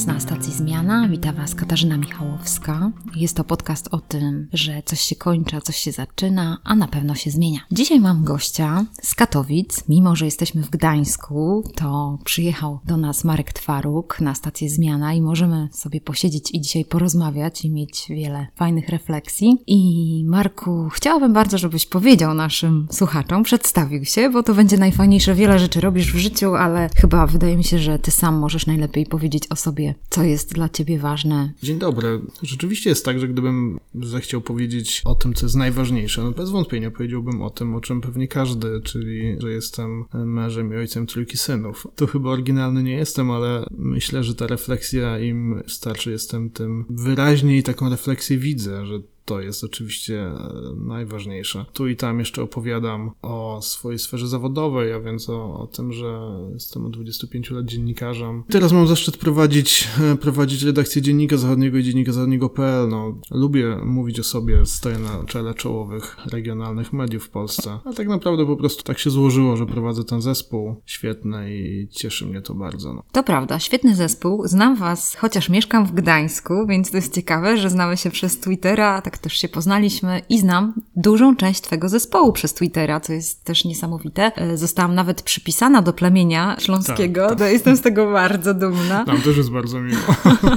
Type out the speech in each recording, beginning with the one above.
Was na stacji Zmiana. Witam Was Katarzyna Michałowska. Jest to podcast o tym, że coś się kończy, coś się zaczyna, a na pewno się zmienia. Dzisiaj mam gościa z Katowic. Mimo, że jesteśmy w Gdańsku, to przyjechał do nas Marek Twaruk na stację Zmiana i możemy sobie posiedzieć i dzisiaj porozmawiać i mieć wiele fajnych refleksji. I Marku, chciałabym bardzo, żebyś powiedział naszym słuchaczom, przedstawił się, bo to będzie najfajniejsze. Wiele rzeczy robisz w życiu, ale chyba wydaje mi się, że Ty sam możesz najlepiej powiedzieć o sobie, co jest dla ciebie ważne. Dzień dobry. Rzeczywiście jest tak, że gdybym zechciał powiedzieć o tym, co jest najważniejsze, no bez wątpienia powiedziałbym o tym, o czym pewnie każdy, czyli że jestem mężem i ojcem trójki synów. To chyba oryginalny nie jestem, ale myślę, że ta refleksja im starszy jestem, tym wyraźniej taką refleksję widzę, że to jest oczywiście e, najważniejsze. Tu i tam jeszcze opowiadam o swojej sferze zawodowej, a więc o, o tym, że jestem od 25 lat dziennikarzem. Teraz mam zaszczyt prowadzić, e, prowadzić redakcję Dziennika Zachodniego i Dziennika Zachodniego.pl. No, lubię mówić o sobie, stoję na czele czołowych regionalnych mediów w Polsce. A tak naprawdę po prostu tak się złożyło, że prowadzę ten zespół świetny i cieszy mnie to bardzo. No. To prawda, świetny zespół. Znam Was, chociaż mieszkam w Gdańsku, więc to jest ciekawe, że znamy się przez Twittera, tak też się poznaliśmy i znam dużą część Twojego zespołu przez Twittera, co jest też niesamowite. E, zostałam nawet przypisana do plemienia śląskiego, tak, tak. jestem z tego bardzo dumna. Nam też jest bardzo miło.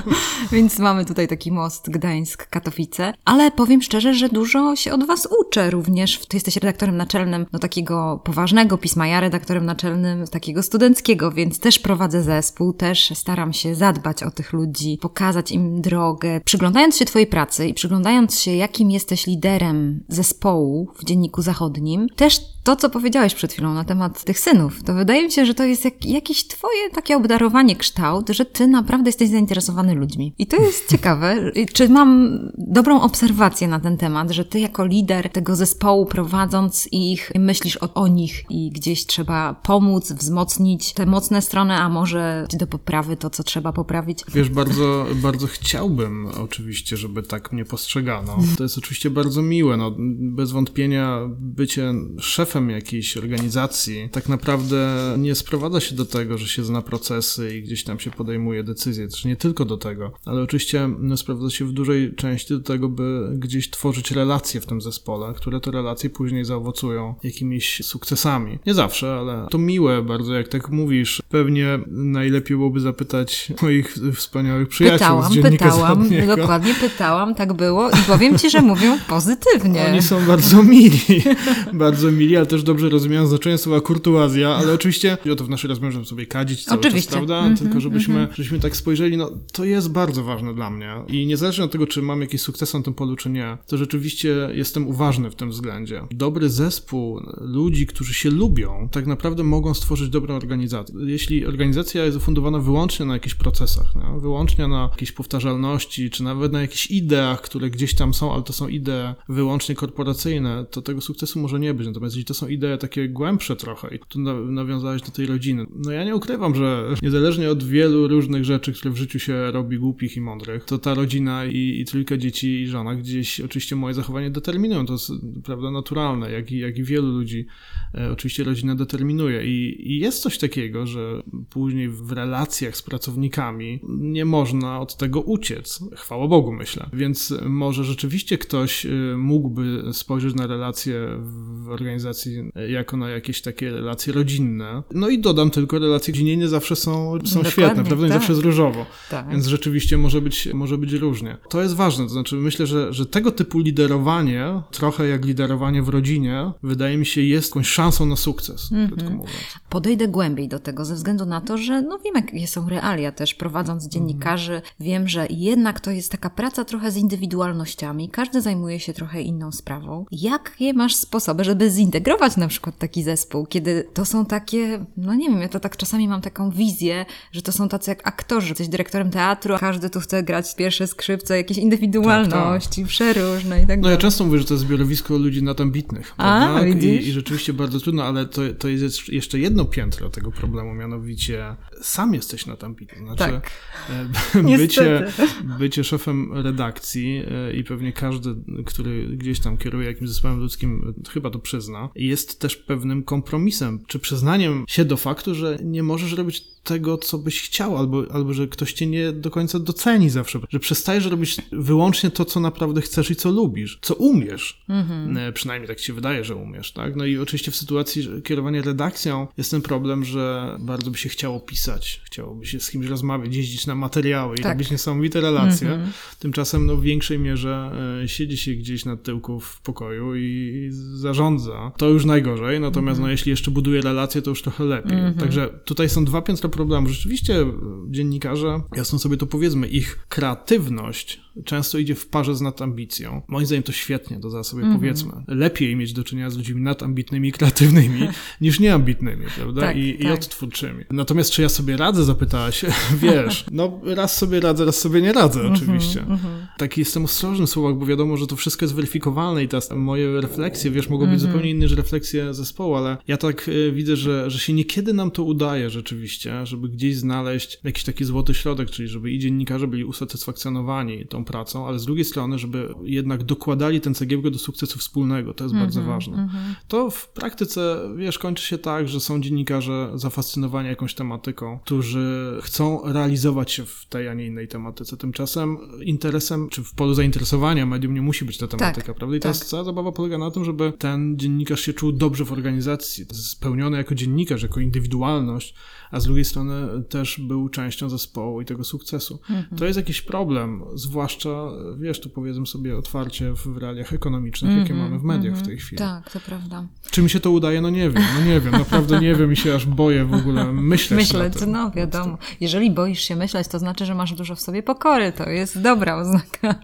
Więc mamy tutaj taki most Gdańsk-Katowice. Ale powiem szczerze, że dużo się od Was uczę również. Ty jesteś redaktorem naczelnym no, takiego poważnego pisma, ja redaktorem naczelnym takiego studenckiego, więc też prowadzę zespół, też staram się zadbać o tych ludzi, pokazać im drogę. Przyglądając się Twojej pracy i przyglądając się, jakim jesteś liderem zespołu w Dzienniku Zachodnim, też to, co powiedziałeś przed chwilą na temat tych synów, to wydaje mi się, że to jest jak, jakieś twoje takie obdarowanie kształt, że ty naprawdę jesteś zainteresowany ludźmi. I to jest ciekawe. Czy mam dobrą obserwację na ten temat, że ty jako lider tego zespołu prowadząc ich, myślisz o, o nich i gdzieś trzeba pomóc, wzmocnić te mocne strony, a może do poprawy to, co trzeba poprawić? Wiesz, bardzo, bardzo chciałbym oczywiście, żeby tak mnie postrzegano. To jest oczywiście bardzo miłe. No, bez wątpienia bycie szefem jakiejś organizacji tak naprawdę nie sprowadza się do tego, że się zna procesy i gdzieś tam się podejmuje decyzje. Też nie tylko do tego, ale oczywiście no, sprowadza się w dużej części do tego, by gdzieś tworzyć relacje w tym zespole, które te relacje później zaowocują jakimiś sukcesami. Nie zawsze, ale to miłe bardzo, jak tak mówisz. Pewnie najlepiej byłoby zapytać moich wspaniałych przyjaciół pytałam, z Dziennika Pytałam, pytałam, dokładnie pytałam, tak było i powiem powiem ci, że mówią pozytywnie. Oni są bardzo mili, bardzo mili, ale też dobrze rozumieją znaczenie słowa kurtuazja, ale oczywiście o to w naszej rozmowie możemy sobie kadzić cały oczywiście. czas, prawda? Mm -hmm, Tylko żebyśmy, mm -hmm. żebyśmy tak spojrzeli, no to jest bardzo ważne dla mnie i niezależnie od tego, czy mam jakiś sukces na tym polu, czy nie, to rzeczywiście jestem uważny w tym względzie. Dobry zespół ludzi, którzy się lubią, tak naprawdę mogą stworzyć dobrą organizację. Jeśli organizacja jest ufundowana wyłącznie na jakichś procesach, no, wyłącznie na jakiejś powtarzalności, czy nawet na jakichś ideach, które gdzieś tam są, ale to są idee wyłącznie korporacyjne, to tego sukcesu może nie być. Natomiast jeśli to są idee takie głębsze trochę i tu nawiązałeś do tej rodziny, no ja nie ukrywam, że niezależnie od wielu różnych rzeczy, które w życiu się robi głupich i mądrych, to ta rodzina i, i trójka dzieci i żona gdzieś oczywiście moje zachowanie determinują. To jest prawda naturalne, jak i, jak i wielu ludzi e, oczywiście rodzina determinuje. I, I jest coś takiego, że później w relacjach z pracownikami nie można od tego uciec. Chwała Bogu, myślę. Więc może rzeczywiście ktoś y, mógłby spojrzeć na relacje w organizacji jako na jakieś takie relacje rodzinne. No i dodam tylko, relacje rodzinne zawsze są, są świetne, prawda? Nie tak. zawsze jest różowo. Tak. Więc rzeczywiście może być, może być różnie. To jest ważne, to znaczy myślę, że, że tego typu liderowanie, trochę jak liderowanie w rodzinie, wydaje mi się jest jakąś szansą na sukces, mm -hmm. mówiąc. Podejdę głębiej do tego ze względu na to, że no wiem jakie są realia też, prowadząc dziennikarzy, mm -hmm. wiem, że jednak to jest taka praca trochę z indywidualnościami, każdy zajmuje się trochę inną sprawą. Jakie masz sposoby, żeby zintegrować na przykład taki zespół, kiedy to są takie, no nie wiem, ja to tak czasami mam taką wizję, że to są tacy jak aktorzy. Jesteś dyrektorem teatru, a każdy tu chce grać pierwsze skrzypce, jakieś indywidualności, tak, tak. przeróżne i tak dalej. No ja często mówię, że to jest zbiorowisko ludzi na bitnych. A, I, I, rzeczywiście bardzo trudno, ale to, to jest jeszcze jedno piętro tego problemu, mianowicie sam jesteś na bitny. Znaczy, tak. E, bycie, bycie szefem redakcji e, i pewnie każdy, który gdzieś tam kieruje jakimś zespołem ludzkim, chyba to przyzna, jest też pewnym kompromisem, czy przyznaniem się do faktu, że nie możesz robić tego, co byś chciał, albo, albo że ktoś cię nie do końca doceni zawsze, że przestajesz robić wyłącznie to, co naprawdę chcesz i co lubisz, co umiesz. Mhm. Przynajmniej tak ci się wydaje, że umiesz, tak? No i oczywiście w sytuacji kierowania redakcją jest ten problem, że bardzo by się chciało pisać, chciałoby się z kimś rozmawiać, jeździć na materiały i tak. robić niesamowite relacje. Mhm. Tymczasem no, w większej mierze e, siedzi się gdzieś na tyłku w pokoju i zarządza. To już najgorzej, natomiast no, jeśli jeszcze buduje relacje, to już trochę lepiej. Także tutaj są dwa piętra problemu. Rzeczywiście dziennikarze, jasno sobie to powiedzmy, ich kreatywność często idzie w parze z nadambicją. Moim zdaniem to świetnie, to za sobie mm -hmm. powiedzmy. Lepiej mieć do czynienia z ludźmi nadambitnymi i kreatywnymi niż nieambitnymi, prawda? Tak, I, tak. I odtwórczymi. Natomiast czy ja sobie radzę, zapytałaś? Wiesz, no raz sobie radzę, raz sobie nie radzę mm -hmm, oczywiście. Mm -hmm. Taki jestem ostrożny w słowach, bo wiadomo, że to wszystko jest weryfikowalne i teraz moje refleksje, wiesz, mogą być mhm. zupełnie inne niż refleksje zespołu, ale ja tak y, widzę, że, że się niekiedy nam to udaje rzeczywiście, żeby gdzieś znaleźć jakiś taki złoty środek, czyli żeby i dziennikarze byli usatysfakcjonowani tą pracą, ale z drugiej strony, żeby jednak dokładali ten cegiełkę do sukcesu wspólnego. To jest mm -hmm, bardzo mhm, ważne. Mm -hmm. To w praktyce, wiesz, kończy się tak, że są dziennikarze zafascynowani jakąś tematyką, którzy chcą realizować się w tej, a nie innej tematyce. Tymczasem interesem, czy w polu zainteresowania medium nie musi być ta tematyka, tak, prawda? I tak. ta cała zabawa polega na tym, żeby ten dziennikarz się czuł dobrze w organizacji, spełniony jako dziennikarz, jako indywidualność, a z drugiej strony też był częścią zespołu i tego sukcesu. Mhm. To jest jakiś problem, zwłaszcza, wiesz, tu powiedzmy sobie otwarcie w realiach ekonomicznych, mhm. jakie mamy w mediach w tej chwili. Tak, to prawda. Czy mi się to udaje? No nie wiem, no nie wiem, naprawdę nie wiem i się aż boję w ogóle myśleć Myśleć, no wiadomo. Jeżeli boisz się myśleć, to znaczy, że masz dużo w sobie pokory, to jest dobra oznaka.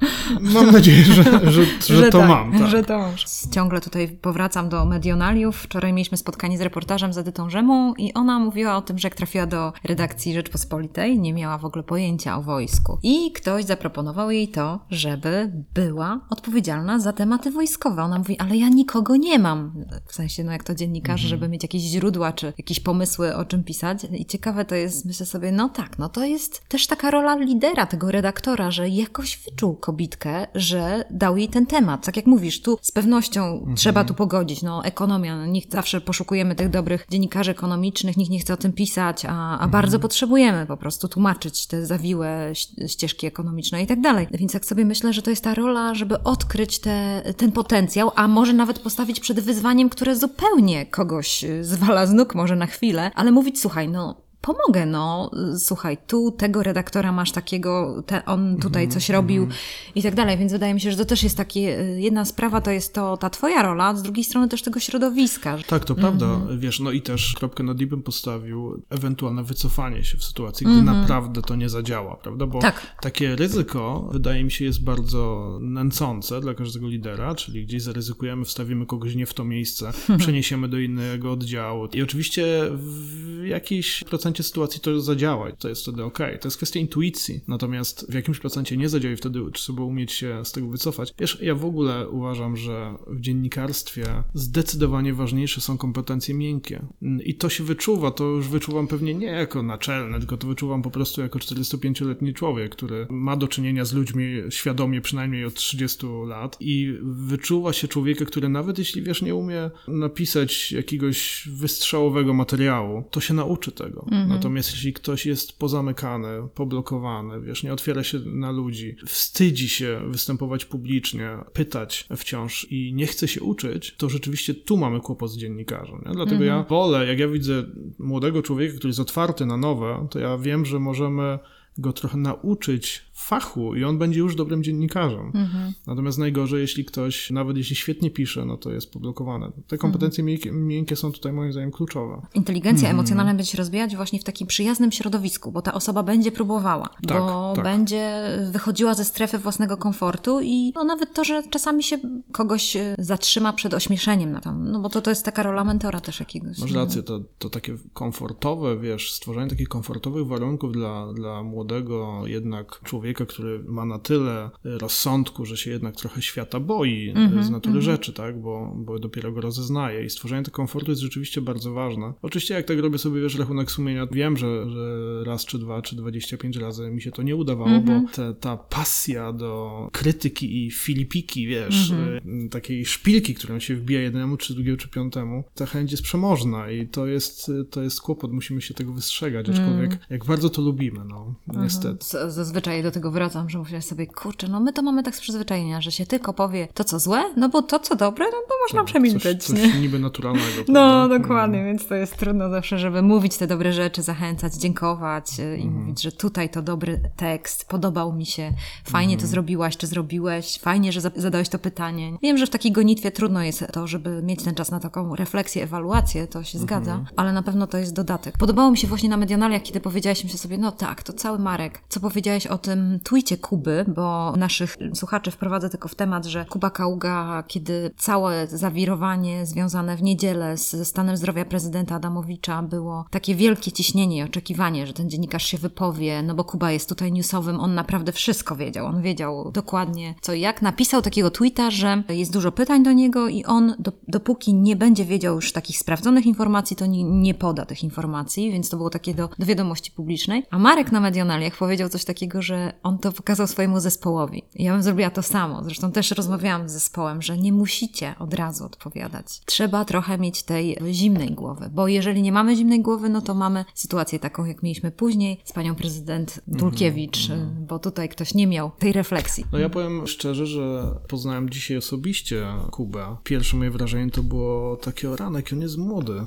Mam nadzieję, że, że, że, że to tak, mam. Tak. Że to masz. Ciągle tutaj powracam do medionaliów. Wczoraj mieliśmy spotkanie z reportażem z Edytą Rzemą i ona mówiła o tym, że jak trafiła do redakcji Rzeczpospolitej, nie miała w ogóle pojęcia o wojsku. I ktoś zaproponował jej to, żeby była odpowiedzialna za tematy wojskowe. Ona mówi, ale ja nikogo nie mam. W sensie, no jak to dziennikarz, mhm. żeby mieć jakieś źródła, czy jakieś pomysły, o czym pisać. I ciekawe to jest, myślę sobie, no tak, no to jest też taka rola lidera, tego redaktora, że jakoś wyczuł kobitkę, że dał jej ten temat. Tak jak mówisz, tu z pewnością mhm. trzeba tu pogodzić. No ekonomia, no, nikt zawsze poszukujemy tych dobrych dziennikarzy ekonomicznych, nikt nie chce o tym pisać, a a, mhm. bardzo potrzebujemy po prostu tłumaczyć te zawiłe ścieżki ekonomiczne i tak dalej. Więc jak sobie myślę, że to jest ta rola, żeby odkryć te, ten potencjał, a może nawet postawić przed wyzwaniem, które zupełnie kogoś y, zwala z nóg może na chwilę, ale mówić, słuchaj, no pomogę, no słuchaj, tu tego redaktora masz takiego, te, on tutaj mhm, coś robił mm. i tak dalej, więc wydaje mi się, że to też jest takie, jedna sprawa to jest to ta twoja rola, z drugiej strony też tego środowiska. Tak, to prawda, mm. wiesz, no i też kropkę nad i bym postawił ewentualne wycofanie się w sytuacji, gdy mm. naprawdę to nie zadziała, prawda, bo tak. takie ryzyko wydaje mi się jest bardzo nęcące dla każdego lidera, czyli gdzieś zaryzykujemy, wstawimy kogoś nie w to miejsce, przeniesiemy do innego oddziału i oczywiście w jakiejś procencie procencie sytuacji to zadziała to jest wtedy ok. To jest kwestia intuicji. Natomiast w jakimś procencie nie zadziała i wtedy trzeba umieć się z tego wycofać. Wiesz, ja w ogóle uważam, że w dziennikarstwie zdecydowanie ważniejsze są kompetencje miękkie. I to się wyczuwa, to już wyczuwam pewnie nie jako naczelne, tylko to wyczuwam po prostu jako 45-letni człowiek, który ma do czynienia z ludźmi świadomie przynajmniej od 30 lat i wyczuwa się człowieka, który nawet jeśli wiesz, nie umie napisać jakiegoś wystrzałowego materiału, to się nauczy tego. Mhm. Natomiast jeśli ktoś jest pozamykany, poblokowany, wiesz, nie otwiera się na ludzi, wstydzi się występować publicznie, pytać wciąż i nie chce się uczyć, to rzeczywiście tu mamy kłopot z dziennikarzem. Nie? Dlatego mhm. ja wolę, jak ja widzę młodego człowieka, który jest otwarty na nowe, to ja wiem, że możemy go trochę nauczyć fachu i on będzie już dobrym dziennikarzem. Mhm. Natomiast najgorzej, jeśli ktoś, nawet jeśli świetnie pisze, no to jest publikowane. Te kompetencje mhm. miękkie, są tutaj moim zdaniem kluczowe. Inteligencja mhm. emocjonalna będzie się rozwijać właśnie w takim przyjaznym środowisku, bo ta osoba będzie próbowała, tak, bo tak. będzie wychodziła ze strefy własnego komfortu i no, nawet to, że czasami się kogoś e, zatrzyma przed ośmieszeniem na tam, no bo to, to jest taka rola mentora też jakiegoś. Masz no. rację, to, to takie komfortowe, wiesz, stworzenie takich komfortowych warunków dla, dla młodego jednak człowieka, człowieka, który ma na tyle rozsądku, że się jednak trochę świata boi mm -hmm, z natury mm -hmm. rzeczy, tak? Bo, bo dopiero go rozeznaje i stworzenie tego komfortu jest rzeczywiście bardzo ważne. Oczywiście jak tak robię sobie, wiesz, rachunek sumienia, wiem, że, że raz czy dwa czy dwadzieścia pięć razy mi się to nie udawało, mm -hmm. bo mhm. te, ta pasja do krytyki i filipiki, wiesz, mhm. y, takiej szpilki, którą się wbija jednemu, czy drugiemu, czy piątemu, ta chęć jest przemożna i to jest, to jest kłopot, musimy się tego wystrzegać, aczkolwiek mm. jak bardzo to lubimy, no, mhm. niestety. Zazwyczaj do tego wracam, że mówię sobie, kurczę, no my to mamy tak z przyzwyczajenia, że się tylko powie to, co złe, no bo to, co dobre, no to można no, przemilczeć. Coś, coś niby naturalnego. No, dokładnie, więc to jest trudno zawsze, żeby mówić te dobre rzeczy, zachęcać, dziękować y, i mm. mówić, że tutaj to dobry tekst, podobał mi się, fajnie mm. to zrobiłaś, czy zrobiłeś, fajnie, że zadałeś to pytanie. Wiem, że w takiej gonitwie trudno jest to, żeby mieć ten czas na taką refleksję, ewaluację, to się zgadza, mhm. ale na pewno to jest dodatek. Podobało mi się właśnie na medianaliach, kiedy powiedziałeś mi sobie, no tak, to cały Marek, co powiedziałeś o tym tweetie Kuby, bo naszych słuchaczy wprowadzę tylko w temat, że Kuba Kaługa, kiedy całe zawirowanie związane w niedzielę ze stanem zdrowia prezydenta Adamowicza było takie wielkie ciśnienie i oczekiwanie, że ten dziennikarz się wypowie, no bo Kuba jest tutaj newsowym, on naprawdę wszystko wiedział, on wiedział dokładnie co i jak. Napisał takiego tweeta, że jest dużo pytań do niego i on do, dopóki nie będzie wiedział już takich sprawdzonych informacji, to nie, nie poda tych informacji, więc to było takie do, do wiadomości publicznej. A Marek na Medianaliach powiedział coś takiego, że on to pokazał swojemu zespołowi. Ja bym zrobiła to samo. Zresztą też rozmawiałam z zespołem, że nie musicie od razu odpowiadać. Trzeba trochę mieć tej zimnej głowy, bo jeżeli nie mamy zimnej głowy, no to mamy sytuację taką, jak mieliśmy później z panią prezydent Dulkiewicz, mm -hmm. bo tutaj ktoś nie miał tej refleksji. No ja powiem szczerze, że poznałem dzisiaj osobiście Kubę. Pierwsze moje wrażenie to było takie o ranek, on jest młody.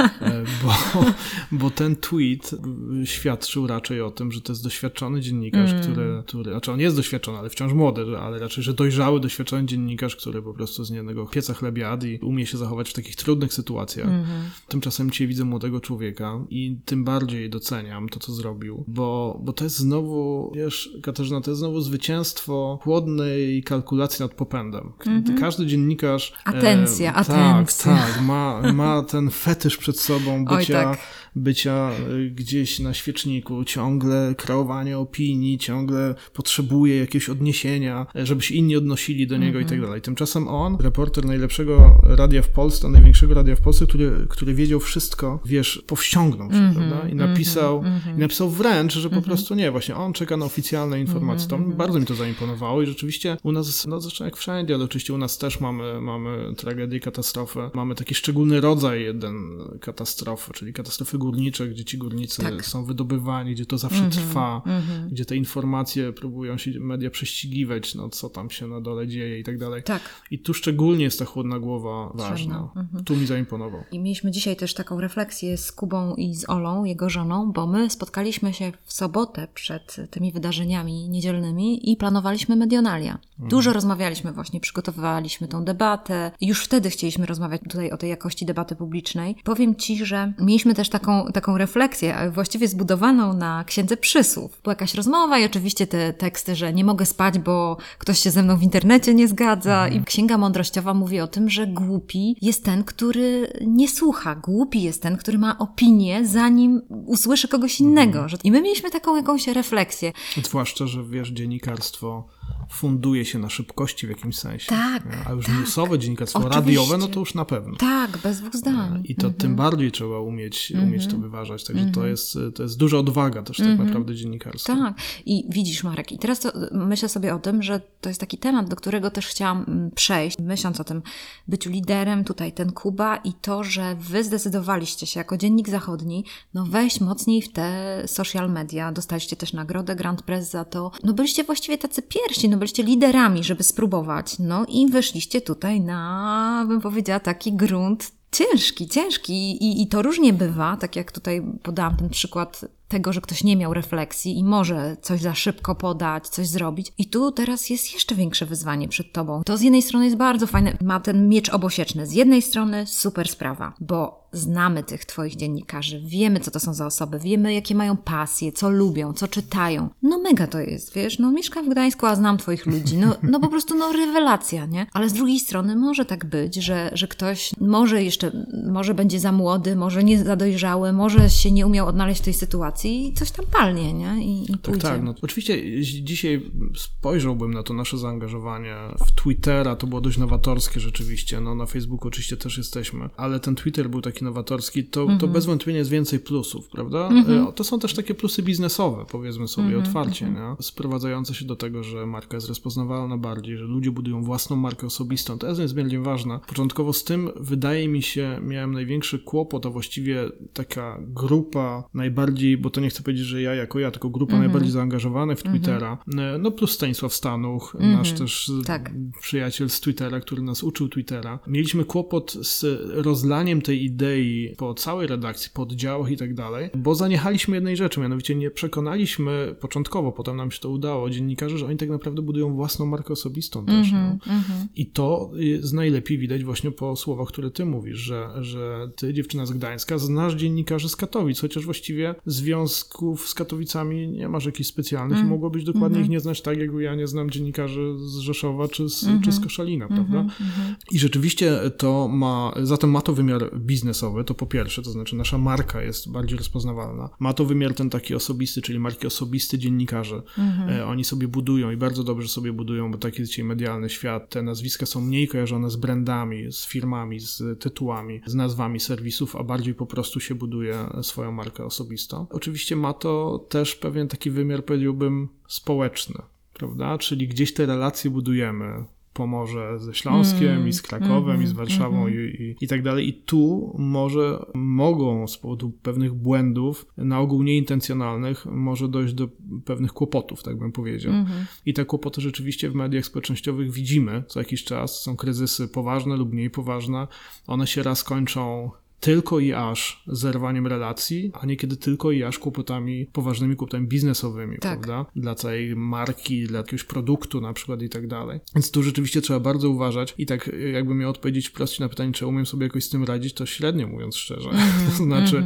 E, bo, bo ten tweet świadczył raczej o tym, że to jest doświadczony dziennikarz, mm. który, który, znaczy on jest doświadczony, ale wciąż młody, ale raczej, że dojrzały, doświadczony dziennikarz, który po prostu z jednego pieca chlebiad i umie się zachować w takich trudnych sytuacjach. -hmm. Tymczasem dzisiaj widzę młodego człowieka i tym bardziej doceniam to, co zrobił, bo, bo to jest znowu, wiesz, Katarzyna, to jest znowu zwycięstwo chłodnej kalkulacji nad popędem. -hmm. Każdy dziennikarz... Atencja, e, atencja. Tak, tak, ma, ma ten fetysz przed sobą bycia... Oj, tak bycia y, gdzieś na świeczniku, ciągle kreowanie opinii, ciągle potrzebuje jakiegoś odniesienia, żeby się inni odnosili do niego -hmm. i tak mhm. dalej. Tymczasem on, reporter najlepszego radia w Polsce, największego radia w Polsce, który, który wiedział wszystko, wiesz, powściągnął się, mm -hmm. prawda? I napisał, mm -hmm. i napisał wręcz, że po mhm. prostu nie, właśnie on czeka na oficjalne informacje. To mhm. bardzo mi to zaimponowało i rzeczywiście u nas, no zresztą jak wszędzie, ale oczywiście u nas też mamy, mamy tragedię, katastrofę. Mamy taki szczególny rodzaj jeden katastrofy, czyli katastrofy górnicze, gdzie ci górnicy tak. są wydobywani, gdzie to zawsze mm -hmm, trwa, mm -hmm. gdzie te informacje próbują się media prześcigiwać, no co tam się na dole dzieje i tak dalej. Tak. I tu szczególnie jest ta chłodna głowa ważna. Mm -hmm. Tu mi zaimponował. I mieliśmy dzisiaj też taką refleksję z Kubą i z Olą, jego żoną, bo my spotkaliśmy się w sobotę przed tymi wydarzeniami niedzielnymi i planowaliśmy medionalia. Mhm. Dużo rozmawialiśmy właśnie, przygotowywaliśmy tą debatę. Już wtedy chcieliśmy rozmawiać tutaj o tej jakości debaty publicznej. Powiem Ci, że mieliśmy też taką taką, refleksję, właściwie zbudowaną na księdze przysłów. Była jakaś rozmowa i oczywiście te teksty, że nie mogę spać, bo ktoś się ze mną w internecie nie zgadza. Mhm. I księga mądrościowa mówi o tym, że głupi jest ten, który nie słucha. Głupi jest ten, który ma opinię, zanim usłyszy kogoś innego. Mhm. I my mieliśmy taką jakąś refleksję. Zwłaszcza, że wiesz, dziennikarstwo funduje się na szybkości w jakimś sensie. Tak. A już tak. newsowe dziennikarstwo Oczywiście. radiowe, no to już na pewno. Tak, bez dwóch zdań. I to mhm. tym bardziej trzeba umieć, mhm. umieć to wyważać. Także to, mhm. jest, to jest duża odwaga też tak naprawdę dziennikarstwa. Tak. I widzisz, Marek, i teraz to, myślę sobie o tym, że to jest taki temat, do którego też chciałam przejść, myśląc o tym byciu liderem, tutaj ten Kuba i to, że wy zdecydowaliście się jako Dziennik Zachodni, no wejść mocniej w te social media. Dostaliście też nagrodę Grand Press za to. No byliście właściwie tacy pierwsi, no byliście liderami, żeby spróbować. No i weszliście tutaj na, bym powiedziała, taki grunt ciężki, ciężki I, i to różnie bywa, tak jak tutaj podałam ten przykład tego, że ktoś nie miał refleksji i może coś za szybko podać, coś zrobić. I tu teraz jest jeszcze większe wyzwanie przed tobą. To z jednej strony jest bardzo fajne, ma ten miecz obosieczny. Z jednej strony super sprawa, bo znamy tych twoich dziennikarzy, wiemy, co to są za osoby, wiemy, jakie mają pasje, co lubią, co czytają. No mega to jest, wiesz, no mieszkam w Gdańsku, a znam twoich ludzi. No, no po prostu, no rewelacja, nie? Ale z drugiej strony może tak być, że, że ktoś może jeszcze, może będzie za młody, może nie za dojrzały, może się nie umiał odnaleźć w tej sytuacji i coś tam palnie, nie? I, i tak, tak. No, oczywiście dzisiaj spojrzałbym na to nasze zaangażowanie w Twittera, to było dość nowatorskie rzeczywiście, no na Facebooku oczywiście też jesteśmy, ale ten Twitter był taki nowatorski, to, to bez wątpienia jest więcej plusów, prawda? E, To są też takie plusy biznesowe, powiedzmy sobie otwarcie, nie? sprowadzające się do tego, że marka jest rozpoznawalna bardziej, że ludzie budują własną markę osobistą. To jest niezmiernie ważne. Początkowo z tym, wydaje mi się, miałem największy kłopot, a właściwie taka grupa najbardziej, bo to nie chcę powiedzieć, że ja jako ja, tylko grupa najbardziej zaangażowanych w Twittera, e, no plus Stanisław Stanuch, nasz też Tak. przyjaciel z Twittera, który nas uczył Twittera. Mieliśmy kłopot z rozlaniem tej idei po całej redakcji, po oddziałach i tak dalej, bo zaniechaliśmy jednej rzeczy, mianowicie nie przekonaliśmy początkowo, potem nam się to udało, dziennikarzy, że oni tak naprawdę budują własną markę osobistą też. no. I to jest najlepiej widać właśnie po słowach, które ty mówisz, że, że ty, dziewczyna z Gdańska, znasz dziennikarzy z Katowic, chociaż właściwie związków z Katowicami nie masz jakichś specjalnych i mogłobyś dokładnie ich nie znać tak, jak ja nie znam dziennikarzy z Rzeszowa czy z, czy z Koszalina, prawda? I rzeczywiście to ma, zatem ma to wymiar biznesowy, to po pierwsze, to znaczy nasza marka jest bardziej rozpoznawalna. Ma to wymiar ten taki osobisty, czyli marki osobiste dziennikarzy. E, oni sobie budują i bardzo dobrze sobie budują, bo taki jest dzisiaj medialny świat. Te nazwiska są mniej kojarzone z brandami, z firmami, z tytułami, z nazwami serwisów, a bardziej po prostu się buduje swoją markę osobistą. Oczywiście ma to też pewien taki wymiar, powiedziałbym, społeczny, prawda? Czyli gdzieś te relacje budujemy. Pomorze ze Śląskiem i z Krakowem i z Warszawą i, i, i tak dalej. I tu może mogą z powodu pewnych błędów, na ogół nieintencjonalnych, może dojść do pewnych kłopotów, tak bym powiedział. I te kłopoty rzeczywiście w mediach społecznościowych widzimy co jakiś czas. Są kryzysy poważne lub mniej poważne. One się raz kończą tylko i aż zerwaniem relacji, a niekiedy tylko i aż kłopotami, poważnymi kłopotami biznesowymi, Tak. prawda? Dla całej marki, dla jakiegoś produktu na przykład i tak dalej. Więc tu rzeczywiście trzeba bardzo uważać i tak jakbym miał odpowiedzieć wprost na pytanie, czy umiem sobie jakoś z tym radzić, to średnio mówiąc szczerze. to znaczy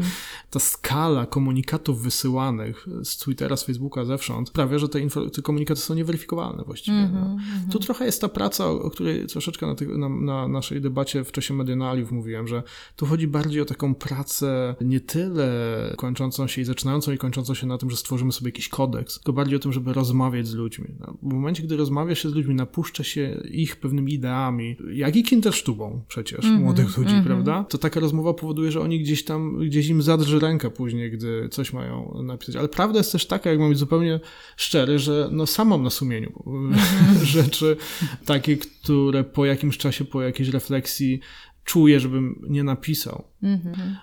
ta skala komunikatów wysyłanych z Twittera, z Facebooka, zewsząd sprawia, że te, info- te komunikaty są nieweryfikowalne właściwie. no. Tu trochę jest ta praca, o której troszeczkę na, tych, na, na naszej debacie w czasie Medianaliów mówiłem, że tu chodzi bardziej o taką pracę nie tyle kończącą się i zaczynającą i kończącą się na tym, że stworzymy sobie jakiś kodeks, tylko bardziej o tym, żeby rozmawiać z ludźmi. No, w momencie, gdy rozmawia się z ludźmi, napuszcza się ich pewnymi ideami, jak i kindersztubą przecież młodych ludzi, prawda? To taka rozmowa powoduje, że oni gdzieś tam, gdzieś im zadrży ręka później, gdy coś mają napisać. Ale prawda jest też taka, jak mam być zupełnie szczery, że no sam mam na sumieniu rzeczy takie, które po jakimś czasie, po jakiejś refleksji czuję, żebym nie napisał.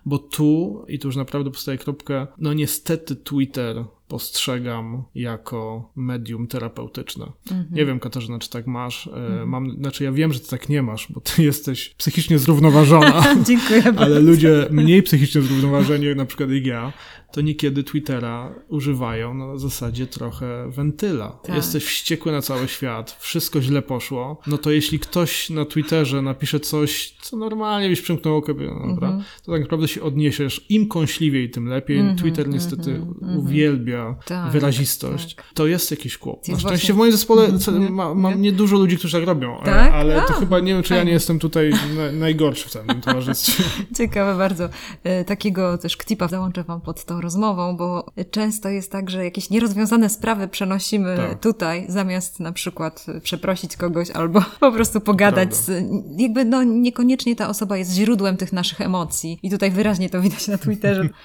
Bo tu, i tu już naprawdę postaję kropkę, no niestety Twitter postrzegam jako medium terapeutyczne. Nie wiem, Katarzyna, czy tak masz. E, Mam, znaczy ja wiem, że ty tak nie masz, bo ty jesteś psychicznie zrównoważona. Dziękuję bardzo. Ale ludzie mniej psychicznie zrównoważeni, jak na przykład jak ja, to niekiedy Twittera używają na zasadzie trochę wentyla. Tak. Jesteś wściekły na cały świat, wszystko źle poszło, no to jeśli ktoś na Twitterze napisze coś, co normalnie byś przymknął oko, no dobra, to tak naprawdę się odniesiesz. Im kąśliwiej, tym lepiej. Twitter niestety uwielbia Tak, wrazistość. To jest jakiś kłopot. Na szczęście właśnie- w moim zespole co- ma, mam niedużo ludzi, którzy tak robią, e, Tak? ale to A, chyba nie wiem, czy ja nie jestem tutaj na, najgorszy w całym towarzystwie. Ciekawe bardzo. E, Takiego też ktipa załączę wam pod tą rozmową, bo często jest tak, że jakieś nierozwiązane sprawy przenosimy Tak. tutaj, zamiast na przykład przeprosić kogoś albo po prostu pogadać z... Jakby no niekoniecznie ta osoba jest źródłem tych naszych emocji. I tutaj wyraźnie to widać na Twitterze.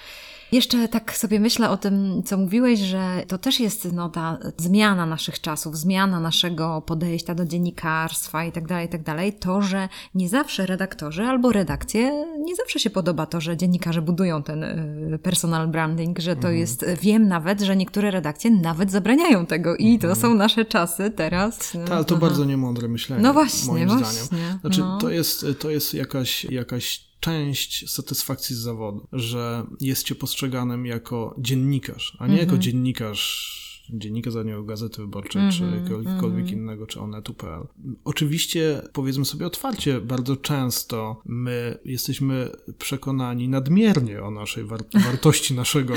Jeszcze tak sobie myślę o tym, co mówiłeś, że to też jest no, ta zmiana naszych czasów, zmiana naszego podejścia do dziennikarstwa i tak dalej, i tak dalej. To, że nie zawsze redaktorzy albo redakcje, nie zawsze się podoba to, że dziennikarze budują ten y, personal branding, że to jest, wiem nawet, że niektóre redakcje nawet zabraniają tego i to są nasze czasy teraz. Tak, ale to Aha. bardzo niemądre myślenie. No właśnie, moim właśnie, zdaniem. Znaczy, no. to jest, to jest jakaś, jakaś część satysfakcji z zawodu, że jest cię postrzeganym jako dziennikarz, a nie Mhm. jako dziennikarz Dziennika Zachodniego, Gazety Wyborczej, mm -hmm, czy mhm, jakiegokolwiek mm innego, czy onetu.pl. Oczywiście, powiedzmy sobie otwarcie, bardzo często my jesteśmy przekonani nadmiernie o naszej war wartości naszego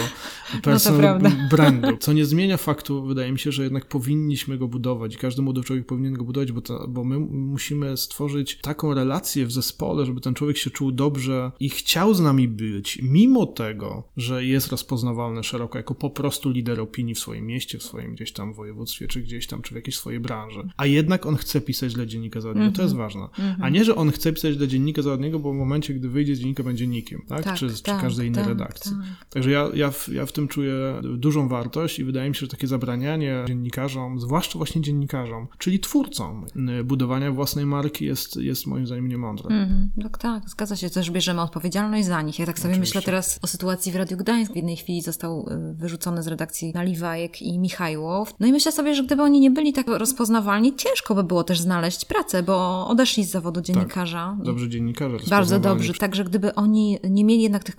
no personal no brandu, co nie zmienia faktu, wydaje mi się, że jednak powinniśmy go budować. Każdy młody człowiek powinien go budować, bo, to, bo my musimy stworzyć taką relację w zespole, żeby ten człowiek się czuł dobrze i chciał z nami być, mimo tego, że jest rozpoznawalny szeroko jako po prostu lider opinii w swoim mieście, w swoim gdzieś tam województwie, czy gdzieś tam, czy w jakiejś swojej branży. A jednak on chce pisać dla Dziennika Zachodniego, mm -hmm. to jest mhm. ważne. Mm -hmm. A nie, że on chce pisać dla Dziennika Zachodniego, bo w momencie, gdy wyjdzie z Dziennika, będzie nikim, tak? tak czy, tak, czy każdej innej tak, redakcji. Tak. Także ja, ja, w, ja w tym czuję dużą wartość i wydaje mi się, że takie zabranianie dziennikarzom, zwłaszcza właśnie dziennikarzom, czyli twórcom budowania własnej marki jest, jest moim zdaniem niemądre. Mm -hmm. Tak, tak, zgadza się. Też bierzemy odpowiedzialność za nich. Ja tak sobie Oczywiście. myślę teraz o sytuacji w Radiu Gdańsk. W jednej chwili został y, wyrzucony z redakcji Naliwajek i Michajłow. No i myślę sobie, że gdyby oni nie byli tak rozpoznawalni, ciężko by było też znaleźć pracę, bo odeszli z zawodu tak. dziennikarza. Tak, dobrze dziennikarze. Bardzo dobrze. Także gdyby oni nie mieli jednak tych,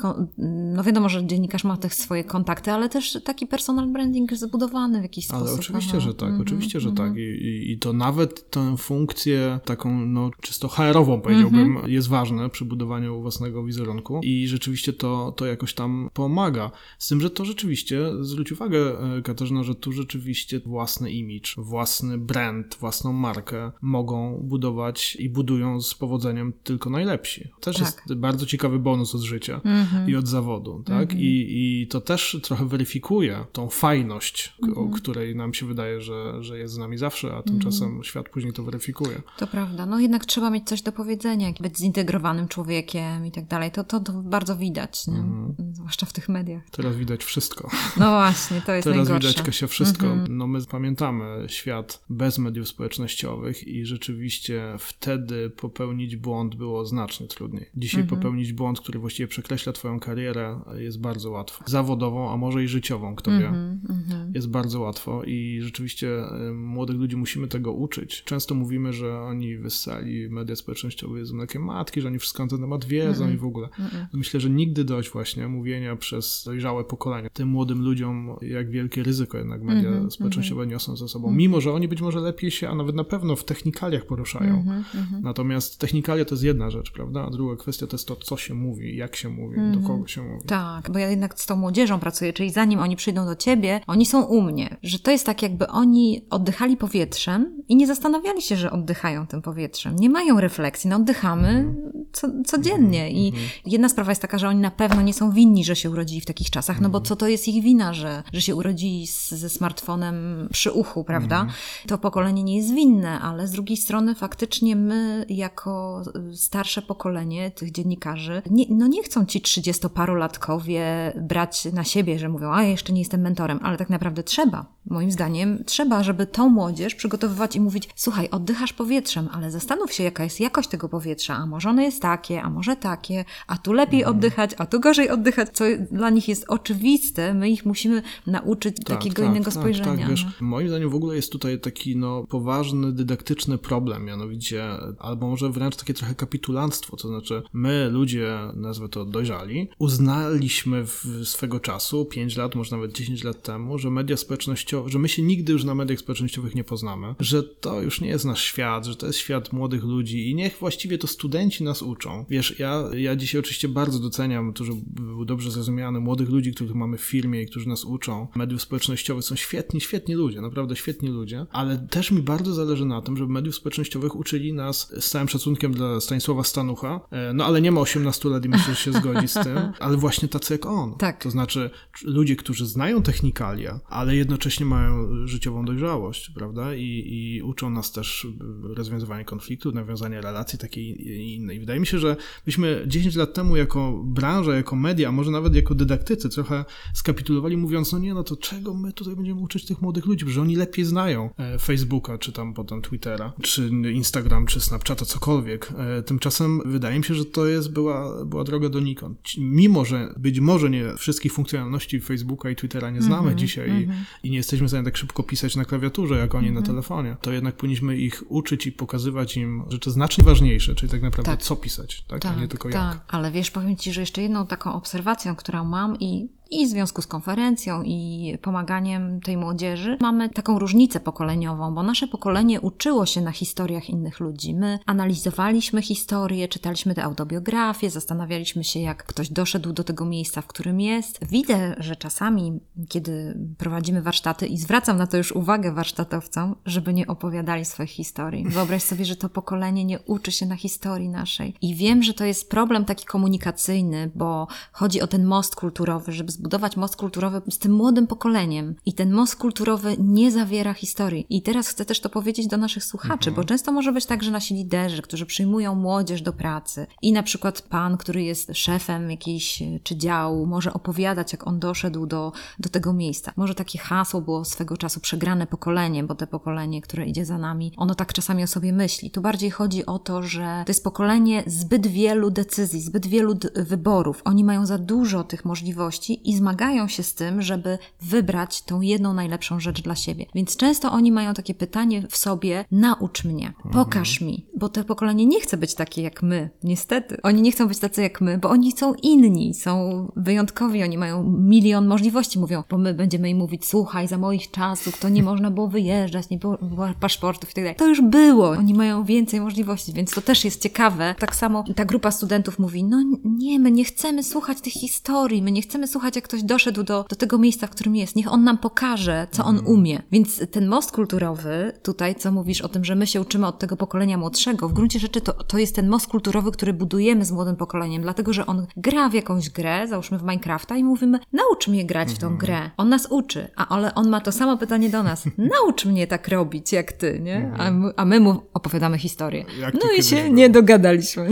no wiadomo, że dziennikarz ma tych swoje kontakty, ale też taki personal branding zbudowany w jakiś ale sposób. Ale oczywiście, Aha. że tak, mm -hmm, oczywiście, że mm -hmm. tak. I, i, I, to nawet tę funkcję taką, no czysto HR-ową powiedziałbym, mm -hmm. jest ważne przy budowaniu własnego wizerunku i rzeczywiście to, to jakoś tam pomaga. Z tym, że to rzeczywiście, zwróć uwagę e, Katarzyna, że tu rzeczywiście własny image, własny brand, własną markę mogą budować i budują z powodzeniem tylko najlepsi. Też tak. jest bardzo ciekawy bonus od życia mm -hmm. i od zawodu, tak? Mm -hmm. I, I to też trochę weryfikuje tą fajność, mm -hmm. o mhm. której nam się wydaje, że, że jest z nami zawsze, a tymczasem mhm. świat później to weryfikuje. To prawda. No jednak trzeba mieć coś do powiedzenia, być zintegrowanym człowiekiem i tak dalej. To, to, to bardzo widać, nie? Mhm. zwłaszcza w tych mediach. Teraz widać wszystko. No właśnie, to jest Teraz najgorsze. widać się wszystko. Mhm. No my pamiętamy świat bez mediów społecznościowych i rzeczywiście wtedy popełnić błąd było znacznie trudniej. Dzisiaj mhm. popełnić błąd, który właściwie przekreśla twoją karierę jest bardzo łatwo. Zawodową, a może i życiową, kto wie. Mhm, mhm. Jest bardzo łatwo i rzeczywiście y, młodych ludzi musimy tego uczyć. Często mówimy, że oni wyssali media społecznościowe z mlekiem matki, że oni wszystko na ten temat wiedzą i w ogóle. Myślę, że nigdy dość właśnie mówienia przez dojrzałe pokolenie tym młodym ludziom, jak wielkie ryzyko jednak media mm -hmm, społecznościowe mm -hmm. niosą ze sobą. Mimo, że oni być może lepiej się, a nawet na pewno w technikaliach poruszają. Mm -hmm, Natomiast technikalia to jest jedna rzecz, prawda? A druga kwestia to jest to, co się mówi, jak się mówi, do kogo się mówi. Tak, bo ja jednak z tą młodzieżą pracuję, czyli zanim oni przyjdą do ciebie, oni są u mnie. Że to jest tak, jakby oni oddychali powietrzem i nie zastanawiali się, że oddychają tym powietrzem. Nie mają refleksji, no oddychamy co, codziennie. I jedna sprawa jest taka, że oni na pewno nie są winni, że się urodzili w takich czasach, no bo co to jest ich wina, że, że się urodzili z, ze smartfonem przy uchu, prawda? Mhm. To pokolenie nie jest winne, ale z drugiej strony faktycznie my, jako starsze pokolenie tych dziennikarzy, nie, no nie chcą ci trzydziestoparolatkowie brać na siebie, że mówią, a ja jeszcze nie jestem mentorem, ale tak naprawdę trzeba. Moim zdaniem trzeba, żeby tą młodzież przygotowywać i mówić, słuchaj, oddychasz powietrzem, ale zastanów się, jaka jest jakość tego powietrza, a może ono jest takie, a może takie, a tu lepiej mhm. oddychać, a tu gorzej oddychać, co dla nich jest oczywiste, my ich musimy nauczyć tak, takiego tak, innego tak, spojrzenia. Tak, wiesz, moim zdaniem w ogóle jest tutaj taki no, poważny, dydaktyczny problem, mianowicie, albo może wręcz takie trochę kapitulanstwo, to znaczy my, ludzie, nazwę to dojrzali, uznaliśmy w swego czasu, 5 lat, może nawet 10 lat temu, że media społecznościowe, że my się nigdy już na mediach społecznościowych nie poznamy, że to już nie jest nasz świat, że to jest świat młodych ludzi i niech właściwie to studenci nas uczą. Wiesz, ja, ja dzisiaj oczywiście bardzo doceniam to, żeby był dobrze zrozumiany, młodych ludzi, których mamy w firmie i którzy nas uczą. Mediów społecznościowych są świetni, świetni ludzie, naprawdę świetni ludzie, ale też mi bardzo zależy na tym, żeby mediów społecznościowych uczyli nas z całym szacunkiem dla Stanisława Stanucha, e, no ale nie ma 18 lat i myślę, że się zgodzi z tym, ale właśnie tacy jak on. Tak. To znaczy ludzie, którzy znają technikalia, ale jednocześnie mają życiową dojrzałość, prawda? I, i uczą nas też rozwiązywania konfliktu, nawiązania relacji takiej i innej. Wydaje mi się, że myśmy 10 lat temu jako branża, jako media, a może nawet jako dydaktycy trochę skapitulowali mówiąc, no nie, no to czego my tutaj będziemy uczyć tych młodych ludzi, że oni lepiej znają e, Facebooka, czy tam potem Twittera, czy Instagram, czy Snapchata, cokolwiek. E, tymczasem wydaje mi się, że to jest, była, była droga donikąd. Mimo, że być może nie wszystkich funkcjonalności Facebooka i Twittera nie znamy mm -hmm, dzisiaj mm -hmm. i nie jesteśmy w stanie tak szybko pisać na klawiaturze, jak oni mm -hmm. na mhm. telefonie, to jednak powinniśmy ich uczyć i pokazywać im rzeczy znacznie ważniejsze, czyli tak naprawdę tak. co pisać, tak? tak, a nie tylko tak. jak. Ale wiesz, powiem Ci, że jeszcze jedną taką obserwacją, którą mam i I w związku z konferencją i pomaganiem tej młodzieży mamy taką różnicę pokoleniową, bo nasze pokolenie uczyło się na historiach innych ludzi. My analizowaliśmy historię, czytaliśmy te autobiografie, zastanawialiśmy się, jak ktoś doszedł do tego miejsca, w którym jest. Widzę, że czasami, kiedy prowadzimy warsztaty, i zwracam na to już uwagę warsztatowcom, żeby nie opowiadali swoich historii. Wyobraź sobie, że to pokolenie nie uczy się na historii naszej. I wiem, że to jest problem taki komunikacyjny, bo chodzi o ten most kulturowy, żeby zbudować most kulturowy z tym młodym pokoleniem. I ten most kulturowy nie zawiera historii. I teraz chcę też to powiedzieć do naszych słuchaczy, mhm. bo często może być tak, że nasi liderzy, którzy przyjmują młodzież do pracy i na przykład pan, który jest szefem jakiejś czy działu, może opowiadać, jak on doszedł do, do tego miejsca. Może takie hasło było swego czasu przegrane pokolenie, bo te pokolenie, które idzie za nami, ono tak czasami o sobie myśli. Tu bardziej chodzi o to, że to jest pokolenie zbyt wielu decyzji, zbyt wielu wyborów. Oni mają za dużo tych możliwości i zmagają się z tym, żeby wybrać tą jedną najlepszą rzecz dla siebie. Więc często oni mają takie pytanie w sobie: naucz mnie, pokaż mhm. mi, bo to pokolenie nie chce być takie jak my, niestety. Oni nie chcą być tacy jak my, bo oni są inni, są wyjątkowi, oni mają milion możliwości. Mówią, bo my będziemy im mówić: słuchaj, za moich czasów to nie można było wyjeżdżać, nie było paszportów i tak dalej. To już było. Oni mają więcej możliwości, więc to też jest ciekawe. Tak samo ta grupa studentów mówi: no nie, my nie chcemy słuchać tych historii, my nie chcemy słuchać, jak ktoś doszedł do, do tego miejsca, w którym jest. Niech on nam pokaże, co on mhm. umie. Więc ten most kulturowy, tutaj, co mówisz o tym, że my się uczymy od tego pokolenia młodszego, w gruncie rzeczy to, to jest ten most kulturowy, który budujemy z młodym pokoleniem, dlatego że on gra w jakąś grę, załóżmy w Minecrafta, i mówimy: naucz mnie grać w tą mhm. grę. On nas uczy, a ale on ma to samo pytanie do nas: naucz mnie tak robić jak ty, nie? A mhm. my, a my mu opowiadamy historię. Jak no i się nie dogadaliśmy.